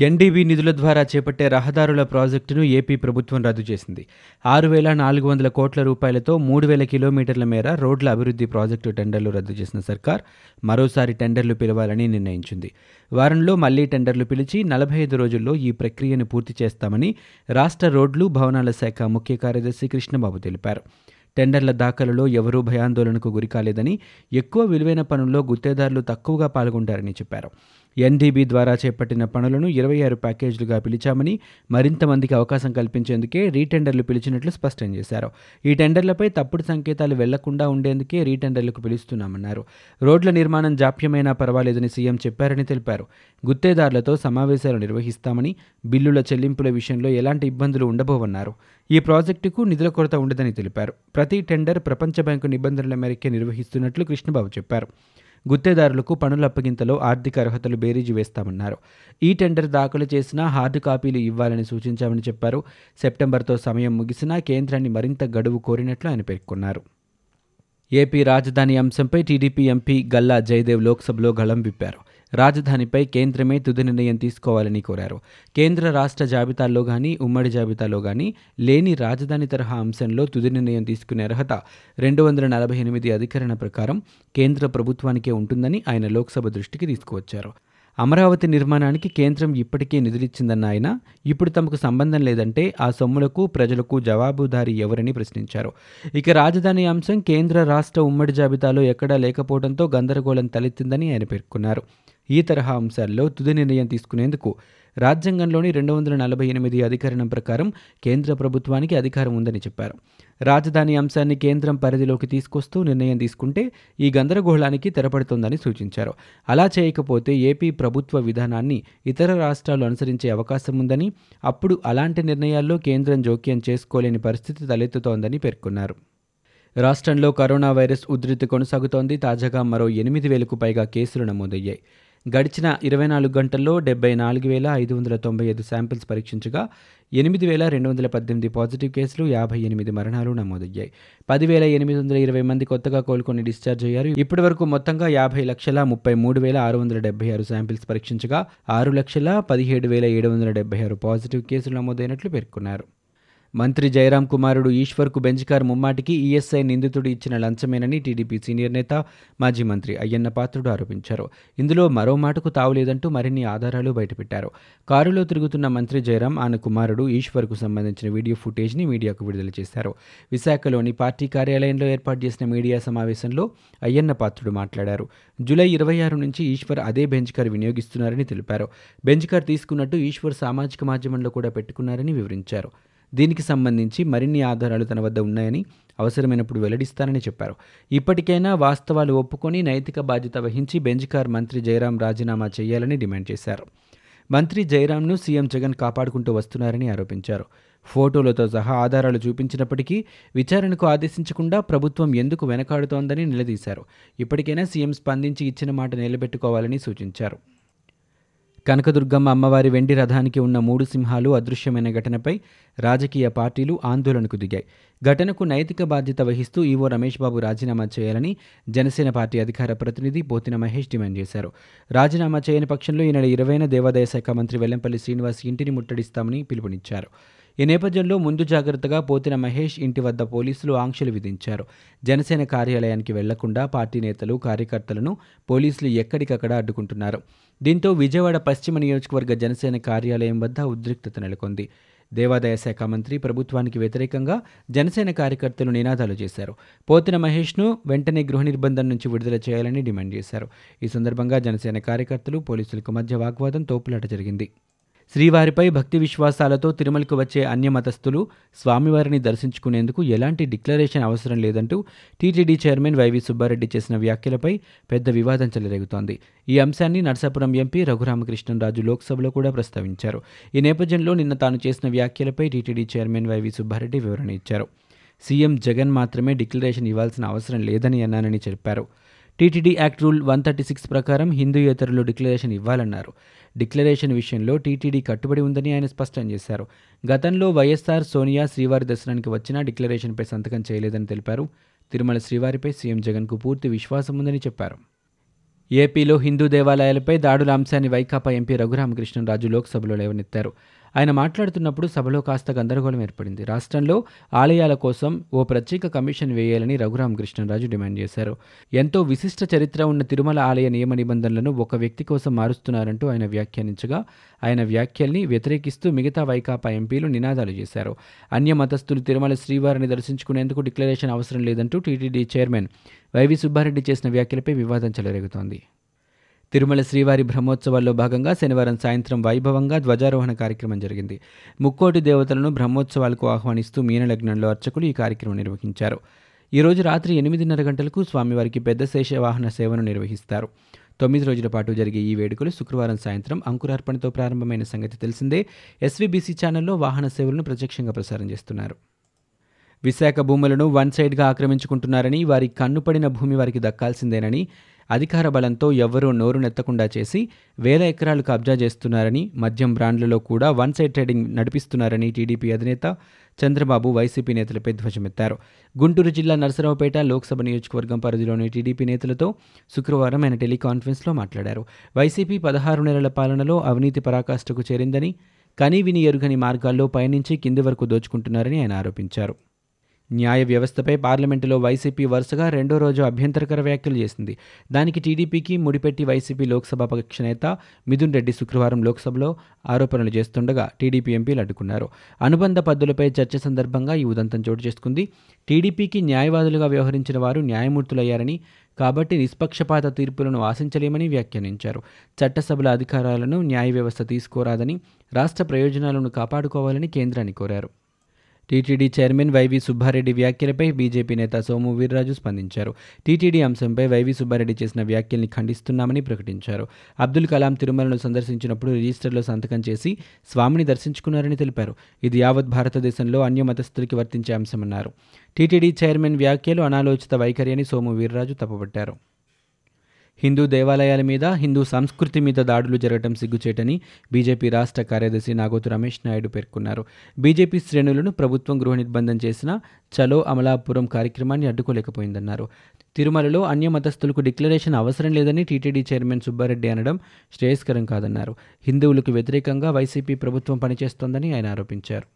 NDB నిధుల ద్వారా చేపట్టే రహదారుల ప్రాజెక్టును ఏపీ ప్రభుత్వం రద్దు చేసింది. ఆరు వేల నాలుగు వందల కోట్ల రూపాయలతో మూడు వేల కిలోమీటర్ల మేర రోడ్ల అభివృద్ధి ప్రాజెక్టు టెండర్లు రద్దు చేసిన సర్కార్ మరోసారి టెండర్లు పిలవాలని నిర్ణయించింది. వారంలో మళ్ళీ టెండర్లు పిలిచి నలభై ఐదు రోజుల్లో ఈ ప్రక్రియను పూర్తి చేస్తామని రాష్ట్ర రోడ్లు భవనాల శాఖ ముఖ్య కార్యదర్శి కృష్ణబాబు తెలిపారు. టెండర్ల దాఖలలో ఎవరూ భయాందోళనకు గురికాలేదని ఎక్కువ విలువైన పనుల్లో గుత్తేదారులు తక్కువగా పాల్గొంటారని చెప్పారు. ఎన్డీబీ ద్వారా చేపట్టిన పనులను ఇరవై ఆరు ప్యాకేజీలుగా పిలిచామని మరింత మందికి అవకాశం కల్పించేందుకే రీటెండర్లు పిలిచినట్లు స్పష్టం చేశారు. ఈ టెండర్లపై తప్పుడు సంకేతాలు వెళ్ళకుండా ఉండేందుకే రీటెండర్లకు పిలుస్తున్నామన్నారు. రోడ్ల నిర్మాణం జాప్యమైనా పర్వాలేదని సీఎం చెప్పారని తెలిపారు. గుత్తేదారులతో సమావేశాలు నిర్వహిస్తామని బిల్లుల చెల్లింపుల విషయంలో ఎలాంటి ఇబ్బందులు ఉండబోవన్నారు. ఈ ప్రాజెక్టుకు నిధుల కొరత ఉండదని తెలిపారు. ప్రతి టెండర్ ప్రపంచ బ్యాంకు నిబంధనల మేరకే నిర్వహిస్తున్నట్లు కృష్ణబాబు చెప్పారు. గుత్తేదారులకు పనుల అప్పగింతలో ఆర్థిక అర్హతలు బేరీజు వేస్తామన్నారు. ఈ టెండర్ దాఖలు చేసినా హార్డ్ కాపీలు ఇవ్వాలని సూచించామని చెప్పారు. సెప్టెంబర్తో సమయం ముగిసినా కేంద్రాన్ని మరింత గడువు కోరినట్లు ఆయన పేర్కొన్నారు. ఏపీ రాజధాని అంశంపై టీడీపీ ఎంపీ గల్లా జయదేవ్ లోక్సభలో గళం విప్పారు. రాజధానిపై కేంద్రమే తుది నిర్ణయం తీసుకోవాలని కోరారు. కేంద్ర రాష్ట్ర జాబితాల్లో గానీ ఉమ్మడి జాబితాలో గానీ లేని రాజధాని తరహా అంశంలో తుది నిర్ణయం తీసుకునే అర్హత రెండు వందల నలభై ఎనిమిది అధికరణ ప్రకారం కేంద్ర ప్రభుత్వానికే ఉంటుందని ఆయన లోక్సభ దృష్టికి తీసుకువచ్చారు. అమరావతి నిర్మాణానికి కేంద్రం ఇప్పటికే నిధులిచ్చిందన్న ఆయన ఇప్పుడు తమకు సంబంధం లేదంటే ఆ సొమ్ములకు ప్రజలకు జవాబుదారీ ఎవరని ప్రశ్నించారు. ఇక రాజధాని అంశం కేంద్ర రాష్ట్ర ఉమ్మడి జాబితాలో ఎక్కడా లేకపోవడంతో గందరగోళం తలెత్తిందని ఆయన పేర్కొన్నారు. ఈ తరహా అంశాల్లో తుది నిర్ణయం తీసుకునేందుకు రాజ్యాంగంలోని రెండు వందల నలభై ఎనిమిది అధికరణం ప్రకారం కేంద్ర ప్రభుత్వానికి అధికారం ఉందని చెప్పారు. రాజధాని అంశాన్ని కేంద్రం పరిధిలోకి తీసుకొస్తూ నిర్ణయం తీసుకుంటే ఈ గందరగోళానికి తెరపడుతోందని సూచించారు. అలా చేయకపోతే ఏపీ ప్రభుత్వ విధానాన్ని ఇతర రాష్ట్రాలు అనుసరించే అవకాశం ఉందని అప్పుడు అలాంటి నిర్ణయాల్లో కేంద్రం జోక్యం చేసుకోలేని పరిస్థితి తలెత్తుతోందని పేర్కొన్నారు. రాష్ట్రంలో కరోనా వైరస్ ఉధృతి కొనసాగుతోంది. తాజాగా మరో ఎనిమిది వేలకు పైగా కేసులు నమోదయ్యాయి. గడిచిన ఇరవై నాలుగు గంటల్లో డెబ్బై నాలుగు వేల ఐదు వందల తొంభై ఐదు శాంపిల్స్ పరీక్షించగా ఎనిమిది వేల రెండు వందల పద్దెనిమిది పాజిటివ్ కేసులు యాభై ఎనిమిది మరణాలు నమోదయ్యాయి. పదివేల ఎనిమిది వందల ఇరవై మంది కొత్తగా కోలుకొని డిశ్చార్జ్ అయ్యారు. ఇప్పటి వరకు మొత్తంగా యాభై లక్షల ముప్పై మూడు వేల ఆరు వందల డెబ్బై ఆరు శాంపిల్స్ పరీక్షించగా ఆరు లక్షల పదిహేడు వేల ఏడు వందల డెబ్బై ఆరు పాజిటివ్ కేసులు నమోదైనట్లు పేర్కొన్నారు. మంత్రి జయరాం కుమారుడు ఈశ్వర్కు బెంజ్కార్ ముమ్మాటికి ఈఎస్ఐ నిందితుడు ఇచ్చిన లంచమేనని టీడీపీ సీనియర్ నేత మాజీ మంత్రి అయ్యన్న పాత్రుడు ఆరోపించారు. ఇందులో మరో మాటకు తావులేదంటూ మరిన్ని ఆధారాలు బయటపెట్టారు. కారులో తిరుగుతున్న మంత్రి జయరాం ఆయన కుమారుడు ఈశ్వర్కు సంబంధించిన వీడియో ఫుటేజ్ని మీడియాకు విడుదల చేశారు. విశాఖలోని పార్టీ కార్యాలయంలో ఏర్పాటు చేసిన మీడియా సమావేశంలో అయ్యన్న పాత్రుడు మాట్లాడారు. జూలై ఇరవై ఆరు నుంచి ఈశ్వర్ అదే బెంజ్కార్ వినియోగిస్తున్నారని తెలిపారు. బెంజ్కార్ తీసుకున్నట్టు ఈశ్వర్ సామాజిక మాధ్యమంలో కూడా పెట్టుకున్నారని వివరించారు. దీనికి సంబంధించి మరిన్ని ఆధారాలు తన వద్ద ఉన్నాయని అవసరమైనప్పుడు వెల్లడిస్తానని చెప్పారు. ఇప్పటికైనా వాస్తవాలు ఒప్పుకొని నైతిక బాధ్యత వహించి బెంజ్కార్ మంత్రి జయరాం రాజీనామా చేయాలని డిమాండ్ చేశారు. మంత్రి జయరాంను సీఎం జగన్ కాపాడుకుంటూ వస్తున్నారని ఆరోపించారు. ఫోటోలతో సహా ఆధారాలు చూపించినప్పటికీ విచారణకు ఆదేశించకుండా ప్రభుత్వం ఎందుకు వెనకాడుతోందని నిలదీశారు. ఇప్పటికైనా సీఎం స్పందించి ఇచ్చిన మాట నిలబెట్టుకోవాలని సూచించారు. కనకదుర్గమ్మ అమ్మవారి వెండి రథానికి ఉన్న మూడు సింహాలు అదృశ్యమైన ఘటనపై రాజకీయ పార్టీలు ఆందోళనకు దిగాయి. ఘటనకు నైతిక బాధ్యత వహిస్తూ ఈవో రమేష్ బాబు రాజీనామా చేయాలని జనసేన పార్టీ అధికార ప్రతినిధి పోతిన మహేష్ డిమాండ్ చేశారు. రాజీనామా చేయని పక్షంలో ఈ నెల ఇరవైన దేవాదాయ శాఖ మంత్రి వెల్లంపల్లి శ్రీనివాస్ ఇంటిని ముట్టడిస్తామని పిలుపునిచ్చారు. ఈ నేపథ్యంలో ముందు జాగ్రత్తగా పోతిన మహేష్ ఇంటి వద్ద పోలీసులు ఆంక్షలు విధించారు. జనసేన కార్యాలయానికి వెళ్ళకుండా పార్టీ నేతలు కార్యకర్తలను పోలీసులు ఎక్కడికక్కడ అడ్డుకుంటున్నారు. దీంతో విజయవాడ పశ్చిమ నియోజకవర్గ జనసేన కార్యాలయం వద్ద ఉద్రిక్తత నెలకొంది. దేవాదాయ శాఖ మంత్రి ప్రభుత్వానికి వ్యతిరేకంగా జనసేన కార్యకర్తలు నినాదాలు చేశారు. పోతిన మహేష్ను వెంటనే గృహ నిర్బంధం నుంచి విడుదల చేయాలని డిమాండ్ చేశారు. ఈ సందర్భంగా జనసేన కార్యకర్తలు పోలీసులకు మధ్య వాగ్వాదం తోపులాట జరిగింది. శ్రీవారిపై భక్తి విశ్వాసాలతో తిరుమలకు వచ్చే అన్యమతస్థులు స్వామివారిని దర్శించుకునేందుకు ఎలాంటి డిక్లరేషన్ అవసరం లేదంటూ టీటీడీ చైర్మన్ వైవి సుబ్బారెడ్డి చేసిన వ్యాఖ్యలపై పెద్ద వివాదం చెలరేగుతోంది. ఈ అంశాన్ని నర్సాపురం ఎంపీ రఘురామకృష్ణరాజు లోక్సభలో కూడా ప్రస్తావించారు. ఈ నేపథ్యంలో నిన్న తాను చేసిన వ్యాఖ్యలపై టీటీడీ చైర్మన్ వైవి సుబ్బారెడ్డి వివరణ ఇచ్చారు. సీఎం జగన్ మాత్రమే డిక్లరేషన్ ఇవ్వాల్సిన అవసరం లేదని అన్నానని చెప్పారు. TTD act rule one thirty six ప్రకారం హిందూయేతరులు డిక్లరేషన్ ఇవ్వాలన్నారు. డిక్లరేషన్ విషయంలో టీటీడీ కట్టుబడి ఉందని ఆయన స్పష్టం చేశారు. గతంలో వైఎస్ఆర్ సోనియా శ్రీవారి దర్శనానికి వచ్చినా డిక్లరేషన్పై సంతకం చేయలేదని తెలిపారు. తిరుమల శ్రీవారిపై సీఎం జగన్కు పూర్తి విశ్వాసం ఉందని చెప్పారు. ఏపీలో హిందూ దేవాలయాలపై దాడుల అంశాన్ని వైకాపా ఎంపీ రఘురామకృష్ణరాజు లోక్సభలో లేవనెత్తారు. ఆయన మాట్లాడుతున్నప్పుడు సభలో కాస్త గందరగోళం ఏర్పడింది. రాష్ట్రంలో ఆలయాల కోసం ఓ ప్రత్యేక కమిషన్ వేయాలని రఘురామకృష్ణరాజు డిమాండ్ చేశారు. ఎంతో విశిష్ట చరిత్ర ఉన్న తిరుమల ఆలయ నియమ నిబంధనలను ఒక వ్యక్తి కోసం మారుస్తున్నారంటూ ఆయన వ్యాఖ్యానించగా ఆయన వ్యాఖ్యల్ని వ్యతిరేకిస్తూ మిగతా వైకాపా ఎంపీలు నినాదాలు చేశారు. అన్య మతస్థులు తిరుమల శ్రీవారిని దర్శించుకునేందుకు డిక్లరేషన్ అవసరం లేదంటూ టీటీడీ చైర్మన్ వైవి సుబ్బారెడ్డి చేసిన వ్యాఖ్యలపై వివాదం చెలరేగుతోంది. తిరుమల శ్రీవారి బ్రహ్మోత్సవాల్లో భాగంగా శనివారం సాయంత్రం వైభవంగా ధ్వజారోహణ కార్యక్రమం జరిగింది. ముక్కోటి దేవతలను బ్రహ్మోత్సవాలకు ఆహ్వానిస్తూ మీనలగ్నంలో అర్చకులు ఈ కార్యక్రమం నిర్వహించారు. ఈరోజు రాత్రి ఎనిమిదిన్నర గంటలకు స్వామివారికి పెద్ద శేష వాహన సేవను నిర్వహిస్తారు. తొమ్మిది రోజుల పాటు జరిగే ఈ వేడుకలు శుక్రవారం సాయంత్రం అంకురార్పణతో ప్రారంభమైన సంగతి తెలిసిందే. ఎస్వీబీసీ ఛానల్లో వాహన సేవలను ప్రత్యక్షంగా ప్రసారం చేస్తున్నారు. విశాఖ భూములను వన్ సైడ్గా ఆక్రమించుకుంటున్నారని వారి కన్నుపడిన భూమి వారికి దక్కాల్సిందేనని అధికార బలంతో ఎవ్వరూ నోరు నెత్తకుండా చేసి వేల ఎకరాలు కబ్జా చేస్తున్నారని మద్యం బ్రాండ్లలో కూడా వన్ సైడ్ ట్రేడింగ్ నడిపిస్తున్నారని టీడీపీ అధినేత చంద్రబాబు వైసీపీ నేతలపై ధ్వజమెత్తారు గుంటూరు జిల్లా నరసరావుపేట లోక్సభ నియోజకవర్గం పరిధిలోని టీడీపీ నేతలతో శుక్రవారం ఆయన టెలికాన్ఫరెన్స్లో మాట్లాడారు. వైసీపీ పదహారు నెలల పాలనలో అవినీతి పరాకాష్ఠకు చేరిందని కనీవిని ఎరుగని మార్గాల్లో పయనించి కింది వరకు దోచుకుంటున్నారని ఆయన ఆరోపించారు. న్యాయ వ్యవస్థపై పార్లమెంటులో వైసీపీ వరుసగా రెండో రోజు అభ్యంతరకర వ్యాఖ్యలు చేసింది. దానికి టీడీపీకి ముడిపెట్టి వైసీపీ లోక్సభ పక్ష నేత మిథున్ రెడ్డి శుక్రవారం లోక్సభలో ఆరోపణలు చేస్తుండగా టీడీపీ ఎంపీలు అడ్డుకున్నారు. అనుబంధ పద్దులపై చర్చ సందర్భంగా ఈ ఉదంతం చోటు చేసుకుంది. టీడీపీకి న్యాయవాదులుగా వ్యవహరించిన వారు న్యాయమూర్తులయ్యారని కాబట్టి నిష్పక్షపాత తీర్పులను ఆశించలేమని వ్యాఖ్యానించారు. చట్టసభల అధికారాలను న్యాయ వ్యవస్థ తీసుకోరాదని రాష్ట్ర ప్రయోజనాలను కాపాడుకోవాలని కేంద్రాన్ని కోరారు. టీటీడీ చైర్మన్ వైవి సుబ్బారెడ్డి వ్యాఖ్యలపై బీజేపీ నేత సోము వీర్రాజు స్పందించారు. టీటీడీ అంశంపై వైవి సుబ్బారెడ్డి చేసిన వ్యాఖ్యల్ని ఖండిస్తున్నామని ప్రకటించారు. అబ్దుల్ కలాం తిరుమలను సందర్శించినప్పుడు రిజిస్టర్లో సంతకం చేసి స్వామిని దర్శించుకున్నారని తెలిపారు. ఇది యావత్ భారతదేశంలో అన్య మతస్థులకి వర్తించే అంశమన్నారు. టీటీడీ చైర్మన్ వ్యాఖ్యలు అనాలోచిత వైఖరి అని సోము వీర్రాజు తప్పుపట్టారు. హిందూ దేవాలయాల మీద హిందూ సంస్కృతి మీద దాడులు జరగడం సిగ్గుచేటని బీజేపీ రాష్ట్ర కార్యదర్శి నాగోతు రమేష్ నాయుడు పేర్కొన్నారు. బీజేపీ శ్రేణులను ప్రభుత్వం గృహ నిర్బంధం చేసిన చలో అమలాపురం కార్యక్రమాన్ని అడ్డుకోలేకపోయిందన్నారు. తిరుమలలో అన్య మతస్థులకు డిక్లరేషన్ అవసరం లేదని టీటీడీ చైర్మన్ సుబ్బారెడ్డి అనడం శ్రేయస్కరం కాదన్నారు. హిందువులకు వ్యతిరేకంగా వైసీపీ ప్రభుత్వం పనిచేస్తోందని ఆయన ఆరోపించారు.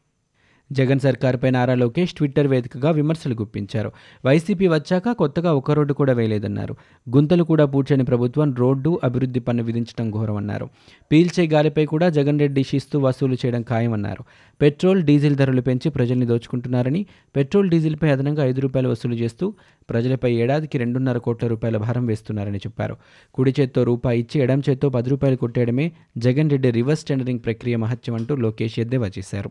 జగన్ సర్కార్పై నారా లోకేష్ ట్విట్టర్ వేదికగా విమర్శలు గుప్పించారు. వైసీపీ వచ్చాక కొత్తగా ఒక రోడ్డు కూడా వేయలేదన్నారు. గుంతలు కూడా పూడ్చని ప్రభుత్వం రోడ్డు అభివృద్ధి పన్ను విధించడం ఘోరమన్నారు. పీల్చే గాలిపై కూడా జగన్ రెడ్డి శిస్తు వసూలు చేయడం ఖాయమన్నారు. పెట్రోల్ డీజిల్ ధరలు పెంచి ప్రజల్ని దోచుకుంటున్నారని పెట్రోల్ డీజిల్పై అదనంగా ఐదు రూపాయలు వసూలు చేస్తూ ప్రజలపై ఏడాదికి రెండున్నర కోట్ల రూపాయల భారం వేస్తున్నారని చెప్పారు. కుడి చేత్తో రూపాయి ఇచ్చి ఎడం చేత్తో పది రూపాయలు కొట్టేయడమే జగన్ రెడ్డి రివర్స్ టెండరింగ్ ప్రక్రియ మహత్యం అంటూ లోకేష్ ఎద్దేవా చేశారు.